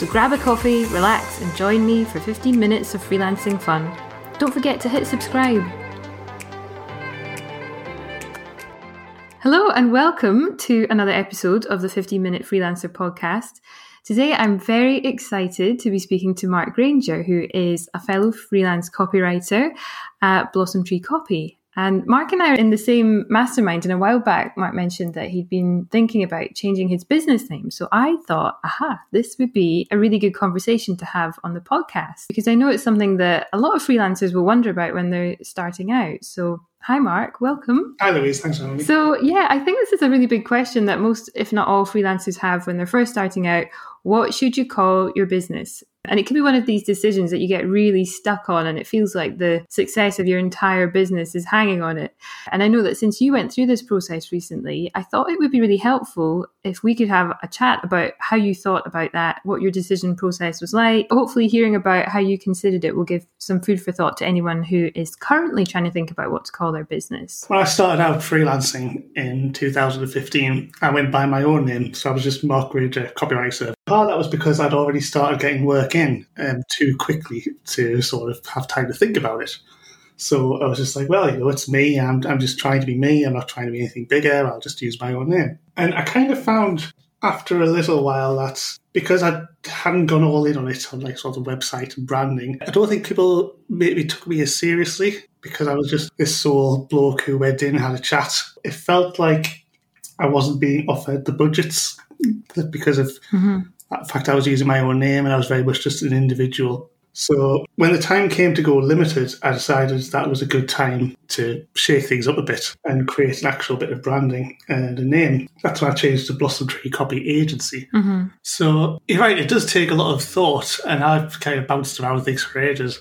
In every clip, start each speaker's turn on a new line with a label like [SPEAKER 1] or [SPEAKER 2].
[SPEAKER 1] So grab a coffee, relax, and join me for 15 minutes of freelancing fun. Don't forget to hit subscribe. Hello, and welcome to another episode of the 15 Minute Freelancer podcast. Today, I'm very excited to be speaking to Mark Granger, who is a fellow freelance copywriter at Blossom Tree Copy. And Mark and I are in the same mastermind. And a while back, Mark mentioned that he'd been thinking about changing his business name. So I thought, aha, this would be a really good conversation to have on the podcast because I know it's something that a lot of freelancers will wonder about when they're starting out. So Hi, Mark. Welcome.
[SPEAKER 2] Hi, Louise. Thanks for having me.
[SPEAKER 1] So, yeah, I think this is a really big question that most, if not all, freelancers have when they're first starting out. What should you call your business? And it can be one of these decisions that you get really stuck on, and it feels like the success of your entire business is hanging on it. And I know that since you went through this process recently, I thought it would be really helpful if we could have a chat about how you thought about that, what your decision process was like. Hopefully, hearing about how you considered it will give some food for thought to anyone who is currently trying to think about what to call their business.
[SPEAKER 2] When I started out freelancing in 2015, I went by my own name. So I was just Mark Granger, copywriter. Part of that was because I'd already started getting work in um, too quickly to sort of have time to think about it. So I was just like, well, you know, it's me. I'm, I'm just trying to be me. I'm not trying to be anything bigger. I'll just use my own name. And I kind of found after a little while that because I hadn't gone all in on it on like sort of website and branding, I don't think people maybe took me as seriously because I was just this sole bloke who went in, had a chat. It felt like I wasn't being offered the budgets because of mm-hmm. the fact I was using my own name and I was very much just an individual. So when the time came to go limited, I decided that was a good time to shake things up a bit and create an actual bit of branding and a name. That's when I changed to Blossom Tree Copy Agency. Mm-hmm. So you're right, it does take a lot of thought, and I've kind of bounced around things for ages.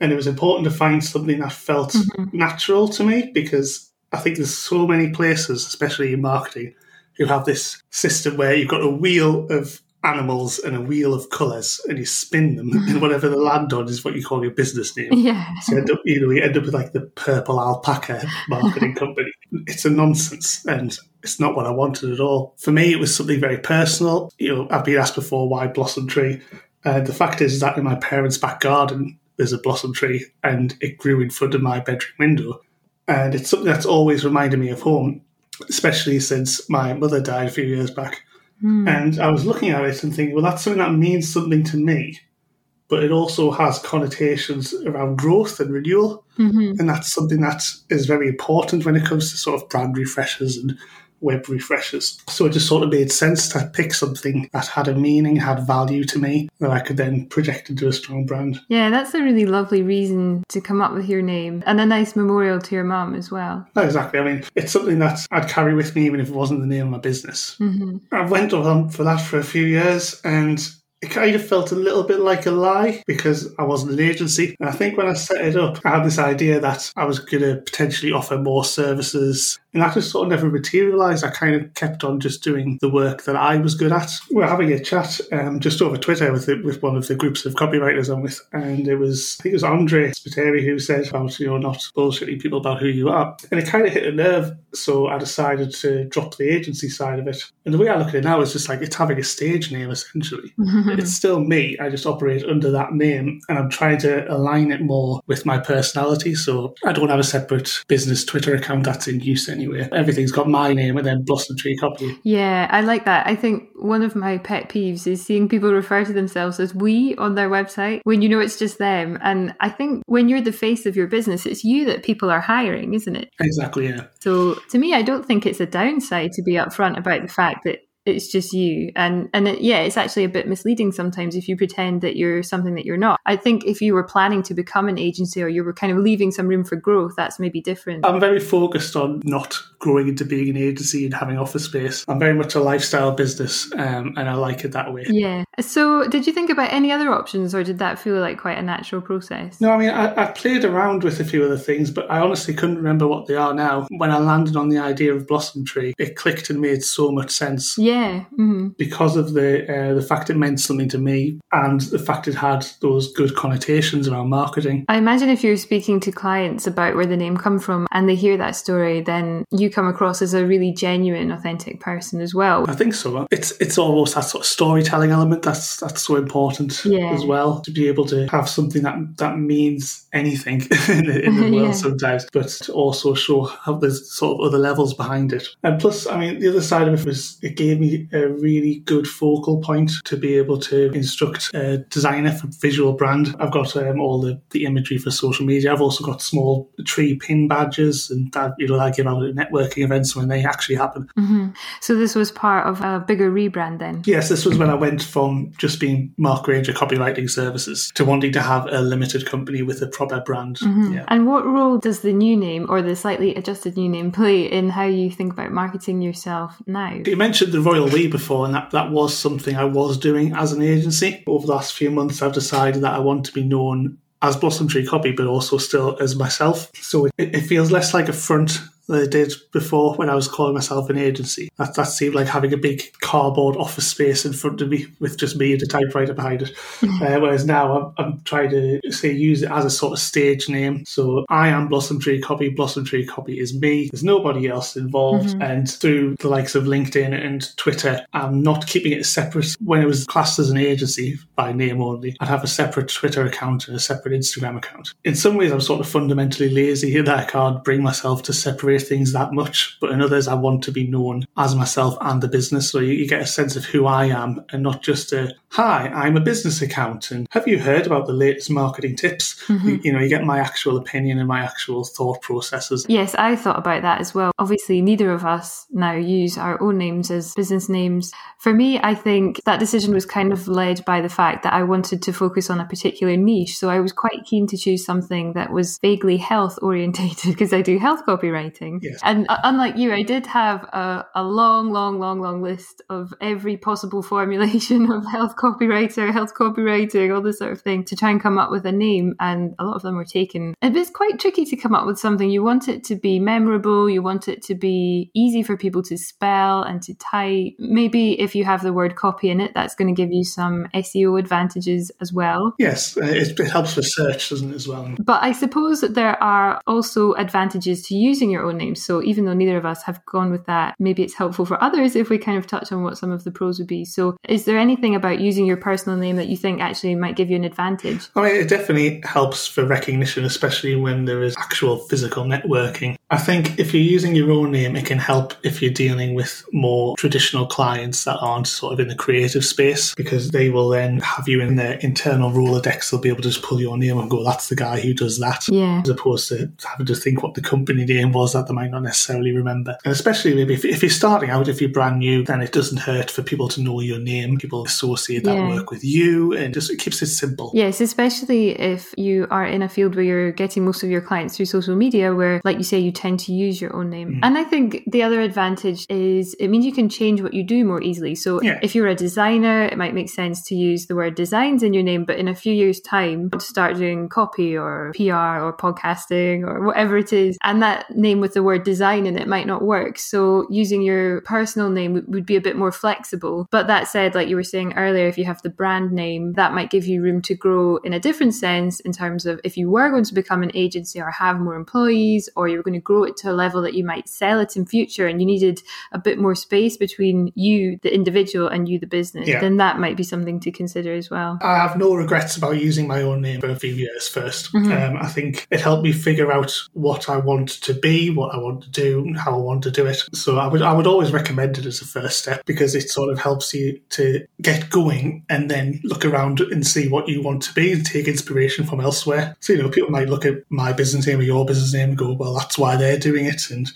[SPEAKER 2] And it was important to find something that felt mm-hmm. natural to me because I think there's so many places, especially in marketing, who have this system where you've got a wheel of animals and a wheel of colours and you spin them and whatever they land on is what you call your business name.
[SPEAKER 1] Yeah.
[SPEAKER 2] So you end up, you know, you end up with like the purple alpaca marketing company. It's a nonsense and it's not what I wanted at all. For me, it was something very personal. You know, I've been asked before why Blossom Tree. Uh, the fact is, is that in my parents' back garden, there's a blossom tree and it grew in front of my bedroom window. And it's something that's always reminded me of home, especially since my mother died a few years back Mm. And I was looking at it and thinking, well, that's something that means something to me, but it also has connotations around growth and renewal. Mm-hmm. And that's something that is very important when it comes to sort of brand refreshes and web refreshes. So it just sort of made sense to pick something that had a meaning, had value to me, that I could then project into a strong brand.
[SPEAKER 1] Yeah, that's a really lovely reason to come up with your name and a nice memorial to your mum as well.
[SPEAKER 2] exactly. I mean, it's something that I'd carry with me even if it wasn't the name of my business. Mm-hmm. I went on for that for a few years and it kind of felt a little bit like a lie because I wasn't an agency. And I think when I set it up, I had this idea that I was going to potentially offer more services and that just sort of never materialised. I kind of kept on just doing the work that I was good at. We are having a chat um, just over Twitter with the, with one of the groups of copywriters I'm with, and it was I think it was Andre Spiteri who said about you know not bullshitting people about who you are, and it kind of hit a nerve. So I decided to drop the agency side of it. And the way I look at it now is just like it's having a stage name essentially. it's mm. still me. I just operate under that name, and I'm trying to align it more with my personality. So I don't have a separate business Twitter account that's in use anyway. Everything's got my name and then Blossom Tree Copy.
[SPEAKER 1] Yeah, I like that. I think one of my pet peeves is seeing people refer to themselves as we on their website when you know it's just them. And I think when you're the face of your business, it's you that people are hiring, isn't it?
[SPEAKER 2] Exactly, yeah.
[SPEAKER 1] So to me, I don't think it's a downside to be upfront about the fact that it's just you. And and it, yeah, it's actually a bit misleading sometimes if you pretend that you're something that you're not. I think if you were planning to become an agency or you were kind of leaving some room for growth, that's maybe different.
[SPEAKER 2] I'm very focused on not growing into being an agency and having office space. I'm very much a lifestyle business, um, and I like it that way.
[SPEAKER 1] Yeah. So, did you think about any other options, or did that feel like quite a natural process?
[SPEAKER 2] No, I mean I, I played around with a few other things, but I honestly couldn't remember what they are now. When I landed on the idea of Blossom Tree, it clicked and made so much sense.
[SPEAKER 1] Yeah. Mm-hmm.
[SPEAKER 2] Because of the uh, the fact it meant something to me, and the fact it had those good connotations around marketing.
[SPEAKER 1] I imagine if you're speaking to clients about where the name come from and they hear that story, then you come across as a really genuine, authentic person as well.
[SPEAKER 2] I think so. It's it's almost that sort of storytelling element that's that's so important
[SPEAKER 1] Yeah.
[SPEAKER 2] as well to be able to have something that that means anything in the, in the world
[SPEAKER 1] Yeah.
[SPEAKER 2] sometimes, but to also show how there's sort of other levels behind it. And plus, I mean, the other side of it was it gave me a really good focal point to be able to instruct a designer for visual brand. I've got um, all the, the imagery for social media. I've also got small tree pin badges and that you know I give out at networking events when they actually happen.
[SPEAKER 1] hmm So this was part of a bigger rebrand then.
[SPEAKER 2] Yes, this was when I went from just being Mark Granger copywriting services to wanting to have a limited company with a proper brand. Mm-hmm. Yeah.
[SPEAKER 1] And what role does the new name or the slightly adjusted new name play in how you think about marketing yourself now?
[SPEAKER 2] You mentioned the Royal We before, and that, that was something I was doing as an agency. Over the last few months, I've decided that I want to be known as Blossom Tree Copy, but also still as myself. So it, it feels less like a front than it did before when I was calling myself an agency. That, that seemed like having a big cardboard office space in front of me with just me and a typewriter behind it. Uh, whereas now I'm, I'm trying to say use it as a sort of stage name. So I am Blossom Tree Copy. Blossom Tree Copy is me. There's nobody else involved. And through the likes of LinkedIn and Twitter, I'm not keeping it separate. When it was classed as an agency by name only, I'd have a separate Twitter account and a separate Instagram account. In some ways, I'm sort of fundamentally lazy that I can't bring myself to separate things that much. But in others, I want to be known as myself and the business. So you, you get a sense of who I am and not just a, hi, I'm a business account. And have you heard about the latest marketing tips? Mm-hmm. You, you know, you get my actual opinion and my actual thought processes.
[SPEAKER 1] Yes, I thought about that as well. Obviously, neither of us now use our own names as business names. For me, I think that decision was kind of led by the fact that I wanted to focus on a particular niche. So I was quite keen to choose something that was vaguely health orientated because I do health copywriting.
[SPEAKER 2] Yes.
[SPEAKER 1] And uh, unlike you, I did have a, a long, long, long, long list of every possible formulation of health copywriter, health copywriting, all this sort of thing to try and come up with a name. And a lot of them were taken. It was quite tricky to come up with something. You want it to be memorable, you want it to be easy for people to spell and to type. Maybe if you have the word copy in it, that's going to give you some SEO advantages as well.
[SPEAKER 2] Yes, uh, it, it helps with search, doesn't it, as well?
[SPEAKER 1] But I suppose that there are also advantages to using your own name. So even though neither of us have gone with that, maybe it's helpful for others if we kind of touch on what some of the pros would be. So is there anything about using your personal name that you think actually might give you an advantage?
[SPEAKER 2] I mean, it definitely helps for recognition, especially when there is actual physical networking. I think if you're using your own name, it can help if you're dealing with more traditional clients that aren't sort of in the creative space because they will then have you in their internal Rolodex. They'll be able to just pull your name and go, that's the guy who does that.
[SPEAKER 1] Yeah.
[SPEAKER 2] As opposed to having to think what the company name was that they might not necessarily remember. And especially maybe if, if you're starting out, if you're brand new, then it doesn't hurt for people to know your name. People associate that
[SPEAKER 1] Yeah.
[SPEAKER 2] work with you and just it keeps it simple.
[SPEAKER 1] Yes, especially if you are in a field where you're getting most of your clients through social media, where, like you say, you tend to use your own name. Mm. And I think the other advantage is it means you can change what you do more easily. So
[SPEAKER 2] Yeah.
[SPEAKER 1] if you're a designer, it might make sense to use the word designs in your name, but in a few years' time, to start doing copy or PR or podcasting or whatever it is, and that name with the word design in it might not work. So using your personal name would- would be a bit more flexible. But that said, like you were saying earlier, if you have the brand name, that might give you room to grow in a different sense in terms of if you were going to become an agency or have more employees, or you're going to grow it to a level that you might sell it in future and you needed a bit more space between you, the individual, and you, the business,
[SPEAKER 2] Yeah.
[SPEAKER 1] then that might be something to consider as well.
[SPEAKER 2] I have no regrets about using my own name for a few years 1st
[SPEAKER 1] Mm-hmm.
[SPEAKER 2] Um, I think it helped me figure out what I want to be, what I want to do, how I want to do it. So I would I would always recommend it as a first step because it sort of helps you to get going and then look around and see what you want to be and take inspiration from elsewhere. So you know, people might look at my business name or your business name and go, "Well, that's why they're doing it," and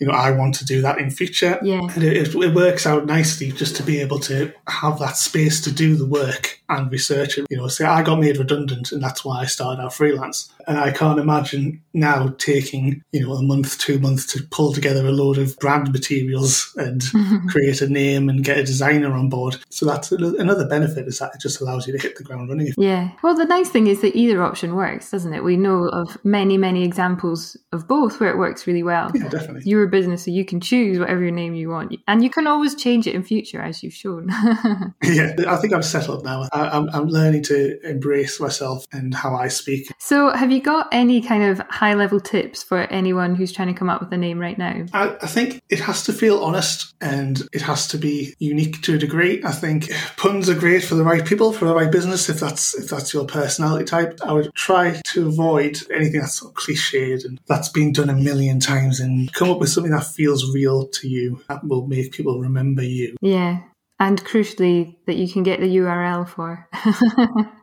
[SPEAKER 2] you know, I want to do that in future.
[SPEAKER 1] Yeah.
[SPEAKER 2] And it, it works out nicely just to be able to have that space to do the work and research it. You know, say I got made redundant and that's why I started out freelance. And I can't imagine now taking, you know, a month, two months to pull together a load of brand materials and create a name and get a designer on board. So that's another benefit is that it just allows you to hit the ground running.
[SPEAKER 1] Yeah. Well, the nice thing is that either option works, doesn't it? We know of many, many examples of both where it works really well.
[SPEAKER 2] Yeah, definitely.
[SPEAKER 1] You're business, so you can choose whatever name you want. And you can always change it in future, as you've shown.
[SPEAKER 2] yeah, I think I'm settled now. I, am I'm learning to embrace myself and how I speak.
[SPEAKER 1] So, have you got any kind of high level tips for anyone who's trying to come up with a name right now?
[SPEAKER 2] I, I think it has to feel honest and it has to be unique to a degree. I think puns are great for the right people, for the right business, if that's if that's your personality type. I would try to avoid anything that's sort of cliched and that's been done a million times and come up with something that feels real to you that will make people remember you.
[SPEAKER 1] Yeah. And crucially, that you can get the URL for.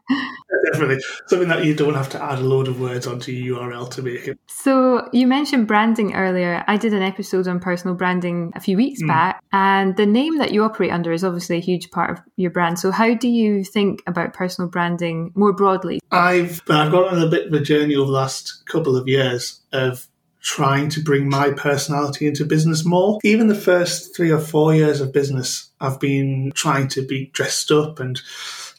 [SPEAKER 2] Definitely. Something that you don't have to add a load of words onto your URL to make it.
[SPEAKER 1] So, you mentioned branding earlier. I did an episode on personal branding a few weeks mm. back, and the name that you operate under is obviously a huge part of your brand. So, how do you think about personal branding more broadly?
[SPEAKER 2] I've, I've gone on a bit of a journey over the last couple of years of trying to bring my personality into business more. Even the first three or four years of business, I've been trying to be dressed up and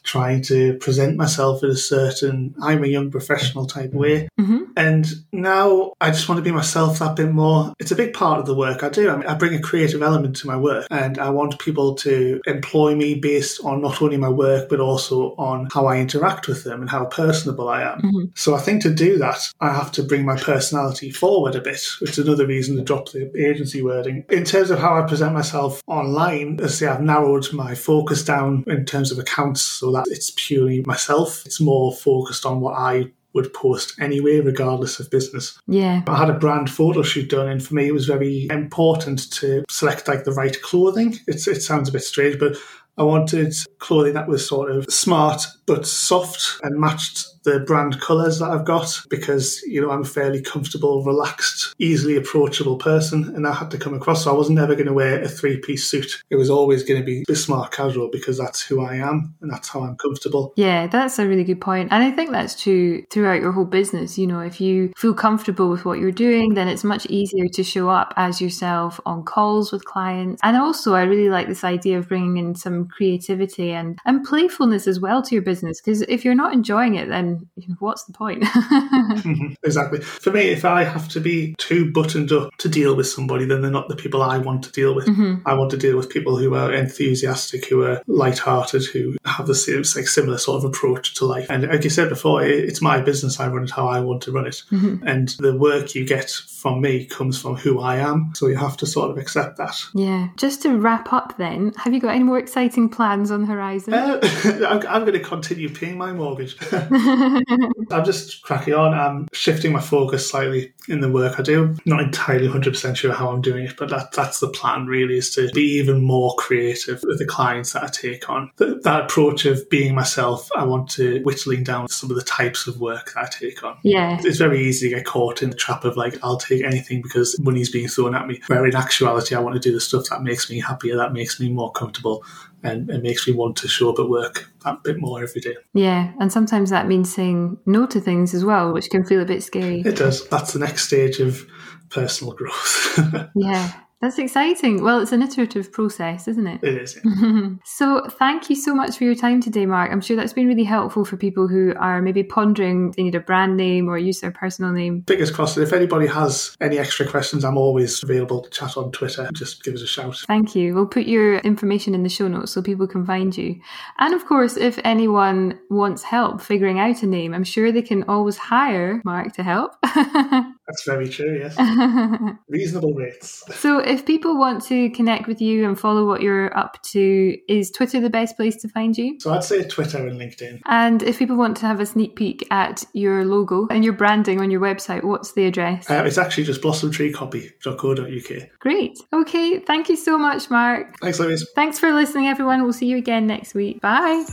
[SPEAKER 2] trying to present myself in a certain I'm a young professional type way. Mm-hmm. And now I just want to be myself that bit more. It's a big part of the work I do. I, mean, I bring a creative element to my work and I want people to employ me based on not only my work but also on how I interact with them and how personable I am. Mm-hmm. So I think to do that, I have to bring my personality forward a bit, which is another reason to drop the agency wording. In terms of how I present myself online, as I say, I've narrowed my focus down in terms of accounts so that it's purely myself. It's more focused on what I would post anyway, regardless of business.
[SPEAKER 1] Yeah.
[SPEAKER 2] I had a brand photo shoot done, and for me, it was very important to select like the right clothing. It's, it sounds a bit strange, but I wanted clothing that was sort of smart but soft and matched the brand colours that I've got because, you know, I'm a fairly comfortable, relaxed, easily approachable person and that had to come across. So I was never going to wear a three piece suit. It was always going to be smart casual because that's who I am and that's how I'm comfortable.
[SPEAKER 1] Yeah, that's a really good point. And I think that's true throughout your whole business. You know, if you feel comfortable with what you're doing, then it's much easier to show up as yourself on calls with clients. And also, I really like this idea of bringing in some creativity and, and playfulness as well to your business because if you're not enjoying it, then you know, what's the point?
[SPEAKER 2] exactly. For me, if I have to be too buttoned up to deal with somebody, then they're not the people I want to deal with. Mm-hmm. I want to deal with people who are enthusiastic, who are light-hearted, who have the same, like, similar sort of approach to life. And like you said before, it's my business. I run it how I want to run it. Mm-hmm. And the work you get from me comes from who I am. So you have to sort of accept that.
[SPEAKER 1] Yeah. Just to wrap up then, have you got any more exciting plans on the horizon? Uh,
[SPEAKER 2] I'm, I'm going to continue paying my mortgage. I'm just cracking on. I'm shifting my focus slightly in the work I do. Not entirely 100% sure how I'm doing it, but that, that's the plan really is to be even more creative with the clients that I take on. That, that approach of being myself, I want to whittling down some of the types of work that I take on.
[SPEAKER 1] Yeah.
[SPEAKER 2] It's very easy to get caught in the trap of like, I'll take anything because money's being thrown at me. Where in actuality, I want to do the stuff that makes me happier, that makes me more comfortable, and it makes me want to show up at work that bit more every day.
[SPEAKER 1] Yeah, and sometimes that means saying no to things as well, which can feel a bit scary.
[SPEAKER 2] It does. That's the next stage of personal growth.
[SPEAKER 1] yeah. That's exciting. Well, it's an iterative process, isn't it?
[SPEAKER 2] It is. Yeah.
[SPEAKER 1] so, thank you so much for your time today, Mark. I'm sure that's been really helpful for people who are maybe pondering they need a brand name or use their personal name.
[SPEAKER 2] Fingers crossed. If anybody has any extra questions, I'm always available to chat on Twitter. Just give us a shout.
[SPEAKER 1] Thank you. We'll put your information in the show notes so people can find you. And of course, if anyone wants help figuring out a name, I'm sure they can always hire Mark to help.
[SPEAKER 2] That's very true, yes. Reasonable rates.
[SPEAKER 1] So, if people want to connect with you and follow what you're up to, is Twitter the best place to find you?
[SPEAKER 2] So, I'd say Twitter and LinkedIn.
[SPEAKER 1] And if people want to have a sneak peek at your logo and your branding on your website, what's the address?
[SPEAKER 2] Uh, it's actually just blossomtreecopy.co.uk.
[SPEAKER 1] Great. Okay. Thank you so much, Mark.
[SPEAKER 2] Thanks, Louise.
[SPEAKER 1] Thanks for listening, everyone. We'll see you again next week. Bye.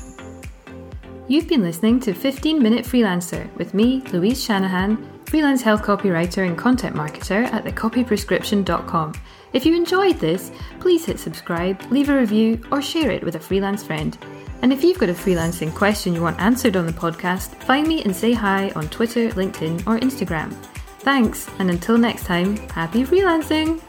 [SPEAKER 1] You've been listening to 15 Minute Freelancer with me, Louise Shanahan, freelance health copywriter and content marketer at thecopyprescription.com. If you enjoyed this, please hit subscribe, leave a review, or share it with a freelance friend. And if you've got a freelancing question you want answered on the podcast, find me and say hi on Twitter, LinkedIn, or Instagram. Thanks, and until next time, happy freelancing!